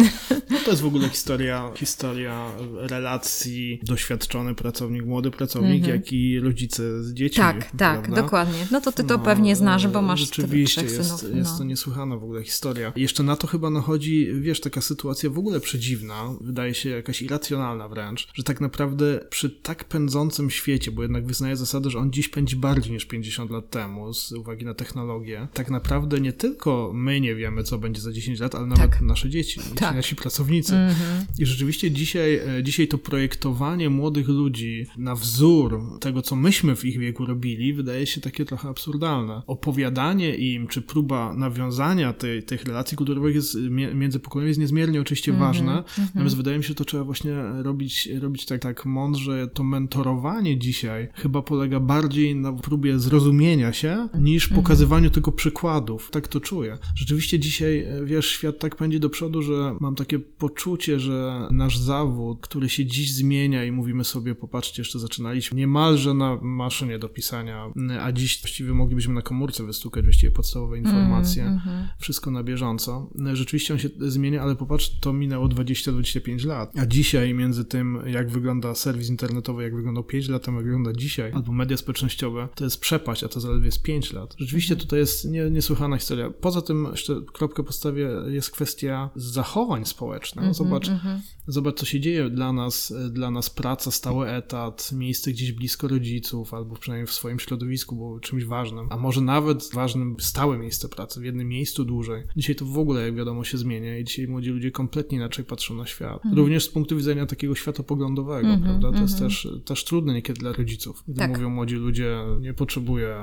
No to jest w ogóle historia, historia relacji doświadczony pracownik, młody pracownik, mm -hmm. jak i rodzice z dziećmi. Tak, tak, prawda? dokładnie. No to ty to no, pewnie znasz, bo masz Rzeczywiście, jest, synów. No. jest to niesłychana w ogóle historia. Jeszcze na to chyba nachodzi, wiesz, taka sytuacja w ogóle przedziwna, wydaje się jakaś irracjonalna wręcz, że tak naprawdę przy tak pędzącym świecie, bo jednak wyznaje zasadę, że on dziś pędzi bardziej niż 50 lat temu z uwagi na technologię, tak naprawdę nie tylko my nie wiemy, co będzie za 10 lat, ale nawet tak. nasze dzieci, tak. nasi pracownicy. Mm -hmm. I rzeczywiście dzisiaj, e, dzisiaj to projektowanie młodych ludzi na wzór tego, co myśmy w ich wieku robili, wydaje się takie trochę absurdalne. Opowiadanie im, czy próba nawiązania tej, tych relacji kulturowych jest, między pokoleniami jest niezmiernie oczywiście mm -hmm. ważne, mm -hmm. natomiast wydaje mi się, że to trzeba właśnie robić, robić tak, tak mądrze. To mentorowanie dzisiaj chyba polega bardziej na próbie zrozumienia się, niż mhm. pokazywaniu tylko przykładów. Tak to czuję. Rzeczywiście dzisiaj, e, wiesz, świat tak pędzi do przodu, że mam takie poczucie, że nasz zawód, który się dziś zmienia i mówimy sobie, popatrzcie, jeszcze zaczynaliśmy niemalże na maszynie do pisania, a dziś właściwie moglibyśmy na komórce wystukać właściwie podstawowe informacje, mm, mm, wszystko na bieżąco. Rzeczywiście on się zmienia, ale popatrz, to minęło 20-25 lat, a dzisiaj między tym, jak wygląda serwis internetowy, jak wyglądał 5 lat temu, jak wygląda dzisiaj, albo media społecznościowe, to jest przepaść, a to zaledwie jest 5 lat. Rzeczywiście tutaj jest nie, niesłychana historia. Poza tym, jeszcze kropkę postawię, jest kwestia zachowań społecznych. -hmm, Zobacz, mm -hmm. Zobacz, co się dzieje dla nas, dla nas praca, stały etat, miejsce gdzieś blisko rodziców, albo przynajmniej w swoim środowisku było czymś ważnym, a może nawet ważnym stałe miejsce pracy, w jednym miejscu dłużej. Dzisiaj to w ogóle, jak wiadomo, się zmienia i dzisiaj młodzi ludzie kompletnie inaczej patrzą na świat. Mm. Również z punktu widzenia takiego światopoglądowego, -hmm, prawda? To jest mhm. też, też trudne niekiedy dla rodziców, gdy tak. mówią młodzi ludzie, nie potrzebuję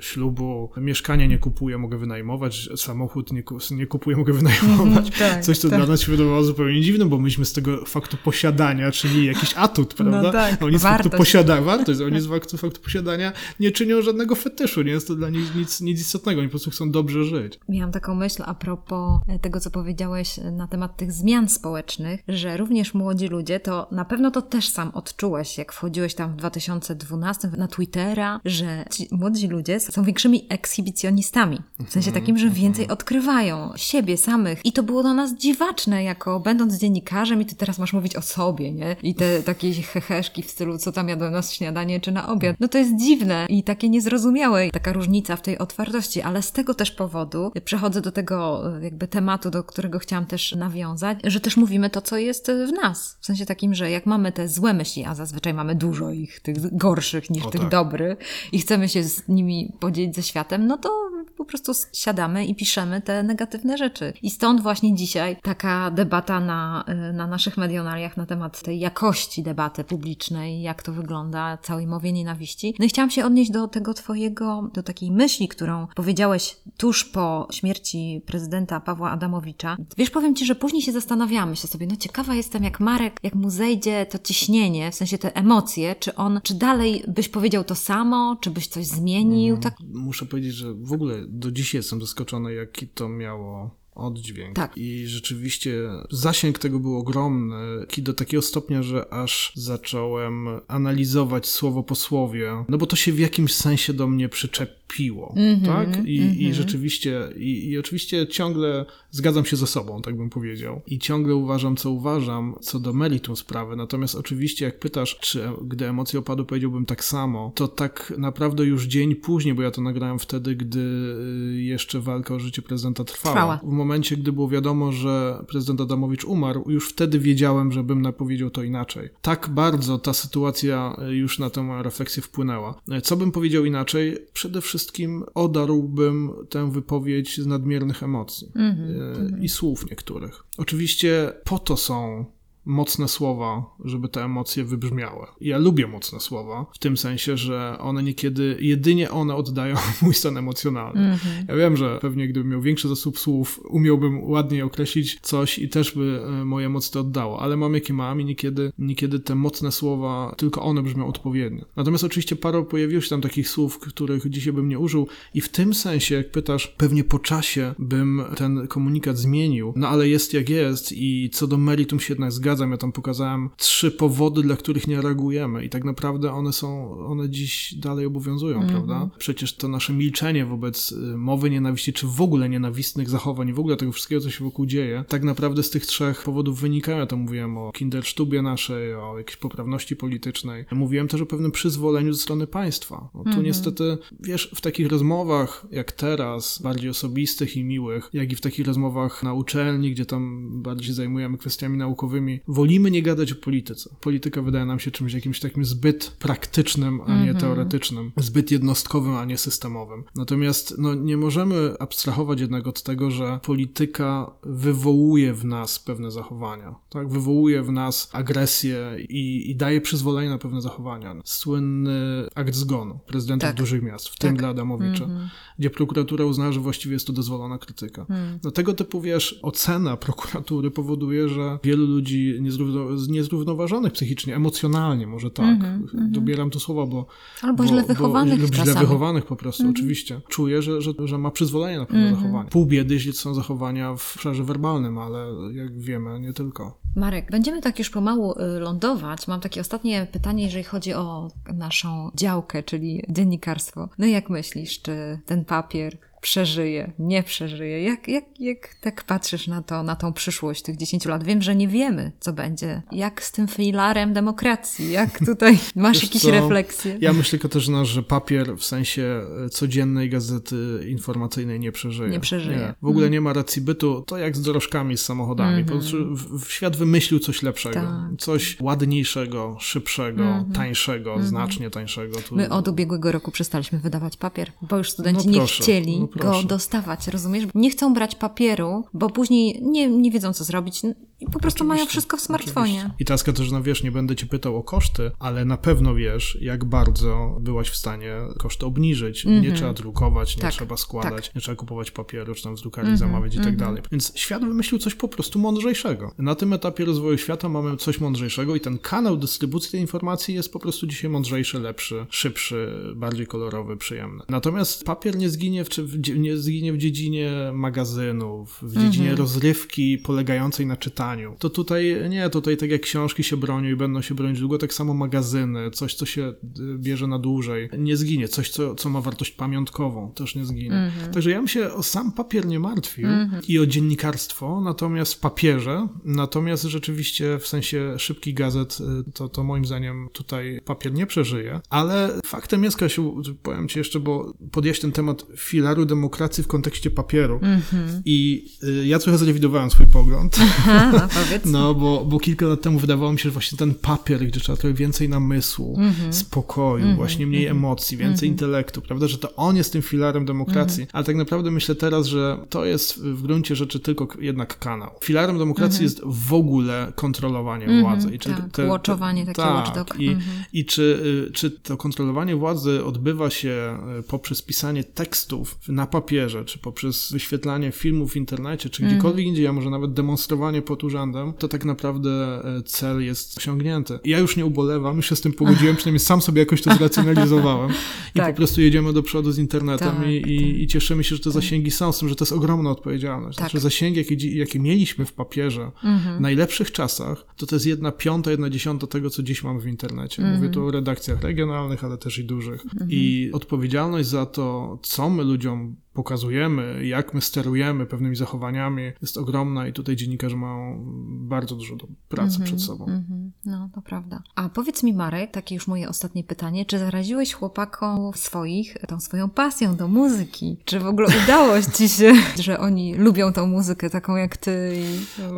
ślubu, mieszkania nie kupuję, mogę wynajmować, samochód nie, nie kupuję, mogę wynajmować. Mm, tak, Coś, co tak. dla nas się wydawało zupełnie dziwne, bo myśmy z tego faktu posiadania, czyli jakiś atut, no prawda? No tak, oni z faktu posiadania, wartość, oni z faktu, faktu posiadania nie czynią żadnego fetyszu, nie jest to dla nich nic, nic istotnego, oni po prostu chcą dobrze żyć. Miałam taką myśl a propos tego, co powiedziałeś na temat tych zmian społecznych, że również młodzi ludzie, to na pewno to też sam odczułeś, jak wchodziłeś tam w 2012 na Twittera, że ci młodzi ludzie są większymi ekshibicjonistami. W sensie mhm, takim, że mhm. więcej odkrywają siebie samych. I to było dla nas dziwaczne, jako będąc dziennikarzem i ty teraz masz mówić o sobie, nie? I te takie heheszki w stylu, co tam jadą na śniadanie czy na obiad. No to jest dziwne i takie niezrozumiałe. Taka różnica w tej otwartości, ale z tego też powodu przechodzę do tego jakby tematu, do którego chciałam też nawiązać, że też mówimy to, co jest w nas. W sensie takim, że jak mamy te złe myśli, a zazwyczaj mamy dużo ich, tych gorszych niż o, tych tak. dobrych i chcemy się z nimi podzielić ze światem, no to po prostu siadamy i piszemy te negatywne rzeczy. I stąd właśnie dzisiaj taka debata na, y, na naszych medionariach na temat tej jakości debaty publicznej, jak to wygląda, całej mowie nienawiści. No i chciałam się odnieść do tego twojego, do takiej myśli, którą powiedziałeś tuż po śmierci prezydenta Pawła Adamowicza. Wiesz, powiem Ci, że później się zastanawiamy się sobie, no ciekawa jestem, jak Marek, jak mu zejdzie to ciśnienie, w sensie te emocje, czy on, czy dalej byś powiedział to samo, czy byś coś zmienił? Mm, tak... Muszę powiedzieć, że w ogóle do dziś jestem zaskoczony, jaki to miało oddźwięk. Tak. I rzeczywiście zasięg tego był ogromny, i do takiego stopnia, że aż zacząłem analizować słowo po słowie, no bo to się w jakimś sensie do mnie przyczepiło, mm -hmm, tak? I, mm -hmm. i rzeczywiście, i, i oczywiście ciągle zgadzam się ze sobą, tak bym powiedział. I ciągle uważam, co uważam, co do meritum sprawy. Natomiast oczywiście, jak pytasz, czy gdy emocje opadły, powiedziałbym tak samo, to tak naprawdę już dzień później, bo ja to nagrałem wtedy, gdy y, jeszcze walka o życie prezydenta trwała. trwała. W momencie, gdy było wiadomo, że prezydent Adamowicz umarł, już wtedy wiedziałem, że bym powiedział to inaczej. Tak bardzo ta sytuacja już na tę refleksję wpłynęła. Co bym powiedział inaczej? Przede wszystkim odarłbym tę wypowiedź z nadmiernych emocji. Mm -hmm. i słów niektórych. Oczywiście po to są mocne słowa, żeby te emocje wybrzmiały. Ja lubię mocne słowa, w tym sensie, że one niekiedy, jedynie one oddają mój stan emocjonalny. Mm -hmm. Ja wiem, że pewnie gdybym miał większy zasób słów, umiałbym ładniej określić coś i też by e, moje emocje to oddało, ale mam jakie mam i niekiedy, niekiedy te mocne słowa, tylko one brzmią odpowiednio. Natomiast oczywiście parę pojawiło się tam takich słów, których dzisiaj bym nie użył i w tym sensie, jak pytasz, pewnie po czasie bym ten komunikat zmienił, no ale jest jak jest i co do meritum się jednak zgadza zgadzam. Ja tam pokazałem trzy powody, dla których nie reagujemy i tak naprawdę one są, one dziś dalej obowiązują, mm -hmm. prawda? Przecież to nasze milczenie wobec y, mowy nienawiści, czy w ogóle nienawistnych zachowań, w ogóle tego wszystkiego, co się wokół dzieje, tak naprawdę z tych trzech powodów wynikają. Ja to mówiłem o kindersztubie naszej, o jakiejś poprawności politycznej. Mówiłem też o pewnym przyzwoleniu ze strony państwa. No, tu mm -hmm. niestety, wiesz, w takich rozmowach jak teraz, bardziej osobistych i miłych, jak i w takich rozmowach na uczelni, gdzie tam bardziej zajmujemy kwestiami naukowymi, wolimy nie gadać o polityce. Polityka wydaje nam się czymś jakimś takim zbyt praktycznym, a nie -hmm. teoretycznym, zbyt jednostkowym, a nie systemowym. Natomiast no, nie możemy abstrahować jednak od tego, że polityka wywołuje w nas pewne zachowania, tak? Wywołuje w nas agresję i, i daje przyzwolenie na pewne zachowania. Słynny akt zgonu prezydentów tak. dużych miast, w tak. tym dla Adamowicza, -hmm. gdzie prokuratura uznała, że właściwie jest to dozwolona krytyka. Mm. No tego typu, wiesz, ocena prokuratury powoduje, że wielu ludzi niezrówno, niezrównoważonych psychicznie, emocjonalnie może tak. Mm -hmm, Dobieram to słowa, bo... Albo bo, źle wychowanych bo, źle wychowanych po prostu, mm -hmm. oczywiście. Czuję, że, że, że ma przyzwolenie na pewne mm -hmm. zachowania. Pół biedy, jeśli to są zachowania w obszarze werbalnym, ale jak wiemy, nie tylko. Marek, będziemy tak już pomału y, lądować. Mam takie ostatnie pytanie, jeżeli chodzi o naszą działkę, czyli dziennikarstwo. No jak myślisz, czy ten papier przeżyje, nie przeżyje. Jak, jak, jak tak patrzysz na to, na tą przyszłość tych 10 lat? Wiem, że nie wiemy, co będzie. Jak z tym filarem demokracji? Jak tutaj masz jakieś co? refleksje? Ja myślę, Katarzyna, że papier w sensie e, codziennej gazety informacyjnej nie przeżyje. Nie przeżyje. Nie. W ogóle mm. nie ma racji bytu. To jak z dorożkami, z samochodami. Mm -hmm. w, świat wymyślił coś lepszego. Tak. Coś ładniejszego, szybszego, mm -hmm. tańszego, mm -hmm. znacznie tańszego. Tu... My od ubiegłego roku przestaliśmy wydawać papier, bo już studenci no nie chcieli no go dostawać, rozumiesz? Nie chcą brać papieru, bo później nie, nie wiedzą, co zrobić i po prostu oczywiście, mają wszystko w smartfonie. Oczywiście. I teraz, Katarzyna, wiesz, nie będę cię pytał o koszty, ale na pewno wiesz, jak bardzo byłaś w stanie koszty obniżyć. Mm -hmm. Nie mhm. trzeba drukować, nie tak, trzeba składać, tak. nie trzeba kupować papieru, czy tam z drukarni mm -hmm, zamawiać i tak mm -hmm. dalej. Więc świat wymyślił coś po prostu mądrzejszego. Na tym etapie rozwoju świata mamy coś mądrzejszego i ten kanał dystrybucji tej informacji jest po prostu dzisiaj mądrzejszy, lepszy, szybszy, bardziej kolorowy, przyjemny. Natomiast papier nie zginie w, w, nie zginie w dziedzinie magazynów, w dziedzinie mhm. rozrywki polegającej na czytaniu. To tutaj nie, tutaj tak jak książki się bronią i będą się bronić długo, tak samo magazyny, coś, co się y, bierze na dłużej, nie zginie. Coś, co, co ma wartość pamiątkową, też nie zginie. Mhm. Także ja bym się o sam papier nie martwił mhm. i o dziennikarstwo, natomiast w papierze, natomiast rzeczywiście w sensie szybkich gazet, y, to, to moim zdaniem tutaj papier nie przeżyje, ale faktem jest, Kasiu, powiem ci jeszcze, bo podjeść ten temat filaru demokracji w kontekście papieru. Mm -hmm. I y, ja trochę zrewidowałem swój pogląd. Aha, powiedz. No, bo, bo kilka lat temu wydawało mi się, że właśnie ten papier, gdzie trzeba trochę więcej namysłu, mm-hmm. spokoju, mm-hmm. właśnie mniej mm-hmm. emocji, więcej intelektu, prawda, że to on jest tym filarem demokracji, ale tak naprawdę myślę teraz, że to jest w gruncie rzeczy tylko jednak kanał. Filarem demokracji jest w ogóle kontrolowanie władzy. I czy tak, te, łoczowanie, takie tak, watchdog. I, i czy, y, czy to kontrolowanie władzy odbywa się y, poprzez pisanie tekstów na papierze, czy poprzez wyświetlanie filmów w internecie, czy gdziekolwiek indziej, a może nawet demonstrowanie pod urzędem, to tak naprawdę y, cel jest osiągnięty. Ja już nie ubolewam, już się z tym pogodziłem, przynajmniej sam sobie jakoś to zracjonalizowałem i tak. po prostu jedziemy do przodu z internetem tak, i, i, i, cieszymy się, że te zasięgi są, z tym, że to jest ogromna odpowiedzialność. Tak. Znaczy zasięgi, jakie, jakie mieliśmy w papierze mhm. w najlepszych czasach, to to jest jedna piąta, jedna dziesiąta tego, co dziś mamy w internecie. Mhm. Mówię tu o redakcjach regionalnych, ale też i dużych. Mhm. I odpowiedzialność za to, co my ludziom pokazujemy, jak my sterujemy pewnymi zachowaniami, jest ogromna i tutaj dziennikarze mają bardzo dużo do pracy mm -hmm, przed sobą. Mm -hmm. No, to prawda. A powiedz mi, Marek, takie już moje ostatnie pytanie, czy zaraziłeś chłopakom swoich tą swoją pasją do muzyki? Czy w ogóle udało ci się, że oni lubią tą muzykę taką jak ty?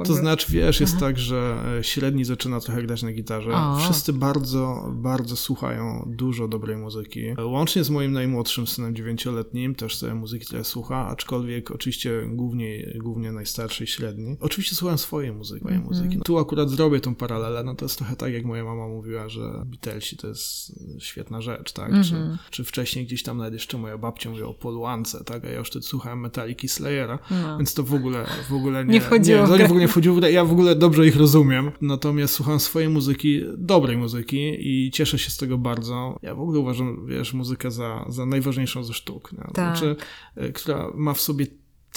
To znaczy, wiesz, jest Aha. tak, że e, średni zaczyna trochę grać na gitarze. O. Wszyscy bardzo, bardzo słuchają dużo dobrej muzyki. Łącznie z moim najmłodszym synem dziewięcioletnim też sobie muzyki tyle słucha, aczkolwiek oczywiście głównie, głównie najstarszy i średni. Oczywiście słucham swojej muzyki, mojej mm -hmm. muzyki. No, tu akurat zrobię tą paralelę, no to jest trochę tak, jak moja mama mówiła, że Beatlesi to jest świetna rzecz, tak? Mm -hmm. czy, mhm. czy wcześniej gdzieś tam nawet jeszcze moja babcia mówiła o Poluance, tak? A ja już wtedy słuchałem Metallica Slayera, no. więc to w ogóle, w ogóle nie, nie wchodziło. Nie, w, w ogóle nie wchodziło. Ja w ogóle dobrze ich rozumiem, natomiast słucham swojej muzyki, dobrej muzyki i cieszę się z tego bardzo. Ja w ogóle uważam, wiesz, muzykę za, za najważniejszą ze sztuk. Nie? Tak. Znaczy, która ma w sobie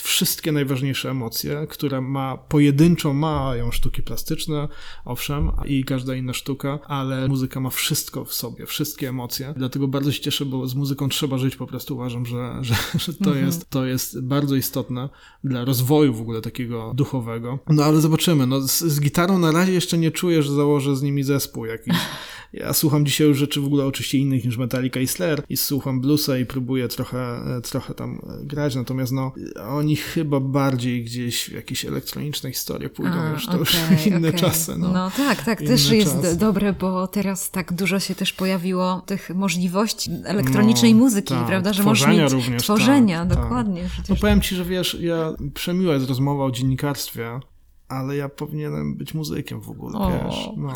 wszystkie najważniejsze emocje, która ma pojedynczo, mają sztuki plastyczne, owszem, i każda inna sztuka, ale muzyka ma wszystko w sobie, wszystkie emocje. Dlatego bardzo się cieszę, bo z muzyką trzeba żyć, po prostu uważam, że, że, że to, mhm. jest, to jest bardzo istotne dla rozwoju w ogóle takiego duchowego. No ale zobaczymy, no z, z gitarą na razie jeszcze nie czuję, że założę z nimi zespół jakiś. Ja słucham dzisiaj już rzeczy w ogóle oczywiście innych niż Metallica i Slayer i słucham bluesa i próbuję trochę, trochę tam grać, natomiast no oni chyba bardziej gdzieś w jakieś elektroniczne historie pójdą A, już, to okay, już inne okay. czasy. No, no tak, tak, też jest czasy. dobre, bo teraz tak dużo się też pojawiło tych możliwości elektronicznej no, muzyki, tak, prawda, że możesz mieć również, tworzenia, tak, dokładnie. Tak. No powiem ci, że wiesz, ja przemiła jest rozmowa o dziennikarstwie, ale ja powinienem być muzykiem w ogóle, o. wiesz. No.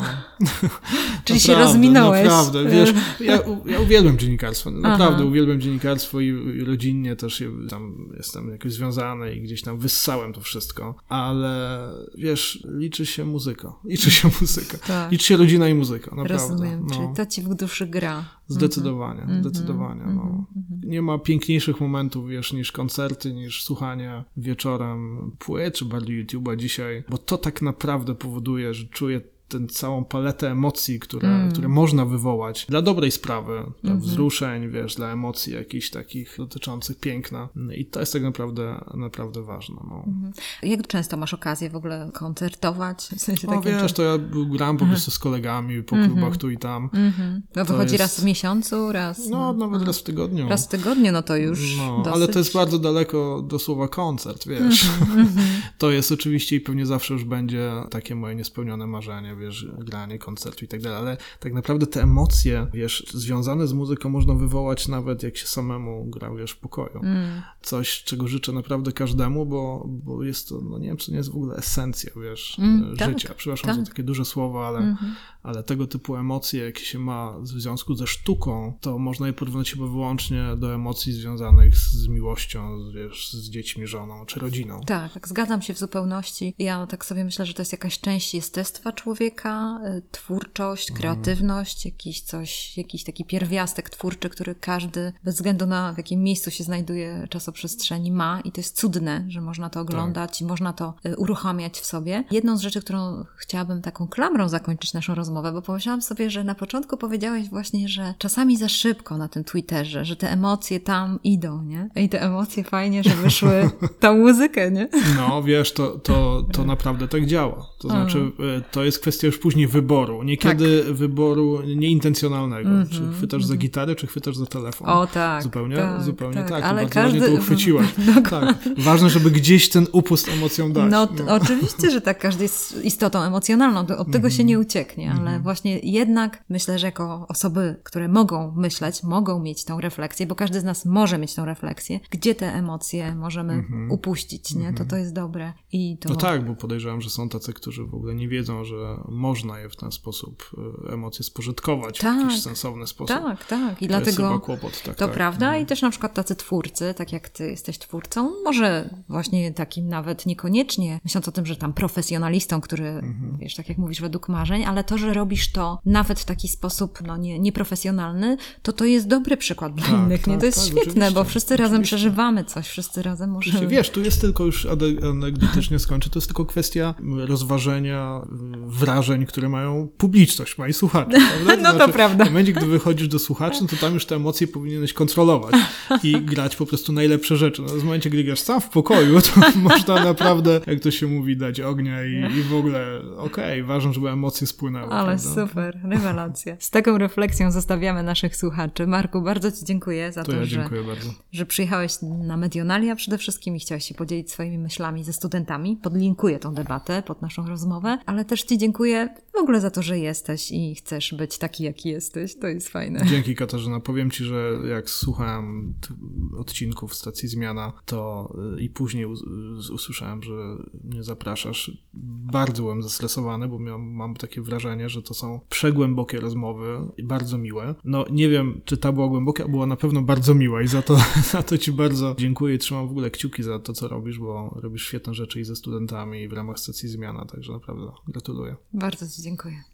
Czyli się rozminąłeś. Naprawdę, wiesz, ja, ja uwielbiam dziennikarstwo, naprawdę Aha. uwielbiam dziennikarstwo i, i, rodzinnie też tam jestem jakoś związany i gdzieś tam wyssałem to wszystko, ale wiesz, liczy się muzyka, liczy się muzyka, tak. liczy się rodzina i muzyka, naprawdę. Rozumiem, no. czyli to ci w duszy gra. Zdecydowanie, mm -hmm. zdecydowanie. Mm -hmm. no. Mhm. Nie ma piękniejszych momentów, wiesz, niż koncerty, niż słuchanie wieczorem płyt, czy bardziej YouTube'a dzisiaj, bo to tak naprawdę powoduje, że czuję tę całą paletę emocji, które, mm. które można wywołać dla dobrej sprawy, dla mm -hmm. wzruszeń, wiesz, dla emocji jakichś takich dotyczących piękna. I to jest tak naprawdę, naprawdę ważne. No. Mm -hmm. Jak często masz okazję w ogóle koncertować? W sensie no wiesz, to ja gram po mhm. prostu z kolegami po -hmm. klubach tu i tam. -hmm. No wychodzi jest... raz w miesiącu, raz? No, no nawet raz w tygodniu. Raz w tygodniu, no to już no, dosyć... Ale to jest bardzo daleko do słowa koncert, wiesz. Mhm, mhm. to jest oczywiście i pewnie zawsze już będzie takie moje niespełnione marzenie, wiesz, granie, koncertu i tak dalej, ale tak naprawdę te emocje, wiesz, związane z muzyką można wywołać nawet jak się samemu gra, wiesz, w pokoju. Mm. Coś, czego życzę naprawdę każdemu, bo, bo jest to, no nie wiem, czy nie jest w ogóle esencja, wiesz, mm, życia. Tak, Przepraszam tak. za takie duże słowa, ale, mm -hmm. Ale tego typu emocje, jakie się ma w związku ze sztuką, to można je porównać chyba wyłącznie do emocji związanych z miłością, wiesz, z dziećmi, żoną czy rodziną. Tak, tak, zgadzam się w zupełności. Ja tak sobie myślę, że to jest jakaś część jestestwa człowieka, Y, twórczość, mhm. kreatywność, jakiś coś, jakiś taki pierwiastek twórczy, który każdy, bez względu na w jakim miejscu się znajduje czasoprzestrzeni, ma i to jest cudne, że można to oglądać tak. i można to y, uruchamiać w sobie. Jedną z rzeczy, którą chciałabym taką klamrą zakończyć naszą rozmowę, bo pomyślałam sobie, że na początku powiedziałeś właśnie, że czasami za szybko na tym Twitterze, że te emocje tam idą, nie? I te emocje fajnie, że wyszły tą muzykę, nie? No, wiesz, to, to, to naprawdę tak działa. To znaczy, y, to jest kwestia już później wyboru. Niekiedy tak. wyboru nieintencjonalnego. Mm -hmm, czy chwytasz mm -hmm. za mhm. gitarę, czy chwytasz za telefon. O tak. Zupełnie tak, zupełnie tak. tak. Ale każdy... to uchwyciłaś. No, tak. Ważne, żeby gdzieś ten upust emocjom dać. No, no. oczywiście, że tak. Każdy jest istotą emocjonalną. Od tego mm -hmm. się nie ucieknie. Ale mhm. właśnie jednak myślę, że jako osoby, które mogą myśleć, mogą mieć tą refleksję, bo każdy z nas może mieć tą refleksję, gdzie te emocje możemy mhm. upuścić, nie? To to jest dobre. I to... No tak, bo podejrzewam, że są tacy, którzy w ogóle nie wiedzą, że można je w ten sposób e, emocje spożytkować tak, w jakiś sensowny sposób. Tak, tak. I to dlatego jest kłopot, tak, to tak. prawda. Mhm. I też na przykład tacy twórcy, tak jak ty jesteś twórcą, może właśnie takim nawet niekoniecznie, myśląc o tym, że tam profesjonalistą, który, mhm. wiesz, tak jak mówisz, według marzeń, ale to, że robisz to nawet w taki sposób no, nie, nieprofesjonalny, to to jest dobry przykład dla tak, innych. Tak, nie? To jest tak, świetne, bo wszyscy oczywiście. razem przeżywamy coś, wszyscy razem możemy. Wiesz, tu jest tylko już anegdotycznie skończę, to jest tylko kwestia rozważenia wrażeń, które mają publiczność, mają słuchacze. Prawda? no to znaczy, prawda. W momencie, gdy wychodzisz do słuchaczy, no to tam już te emocje powinieneś kontrolować i grać po prostu najlepsze rzeczy. No, w momencie, gdy grasz sam w pokoju, to można naprawdę, jak to się mówi, dać ognia i, i w ogóle okej, okay, ważne, żeby emocje spłynęły. Ale prawda? super, rewelacja. Z taką refleksją zostawiamy naszych słuchaczy. Marku, bardzo Ci dziękuję za to, to ja że, że przyjechałeś na Medionalia przede wszystkim i chciałeś się podzielić swoimi myślami ze studentami. Podlinkuję tą debatę pod naszą rozmowę, ale też Ci dziękuję w ogóle za to, że jesteś i chcesz być taki, jaki jesteś. To jest fajne. Dzięki Katarzyna. Powiem Ci, że jak słuchałem odcinków stacji Zmiana, to y, i później usłyszałem, że mnie zapraszasz. Bardzo byłem zestresowany, bo miałem, mam takie wrażenie, że to są przegłębokie rozmowy i bardzo miłe. No nie wiem, czy ta była głęboka, była na pewno bardzo miła i za to, za to Ci bardzo dziękuję i trzymam w ogóle kciuki za to, co robisz, bo robisz świetne rzeczy i ze studentami i w ramach stacji Zmiana, także naprawdę gratuluję. Bardzo Ci dziękuję.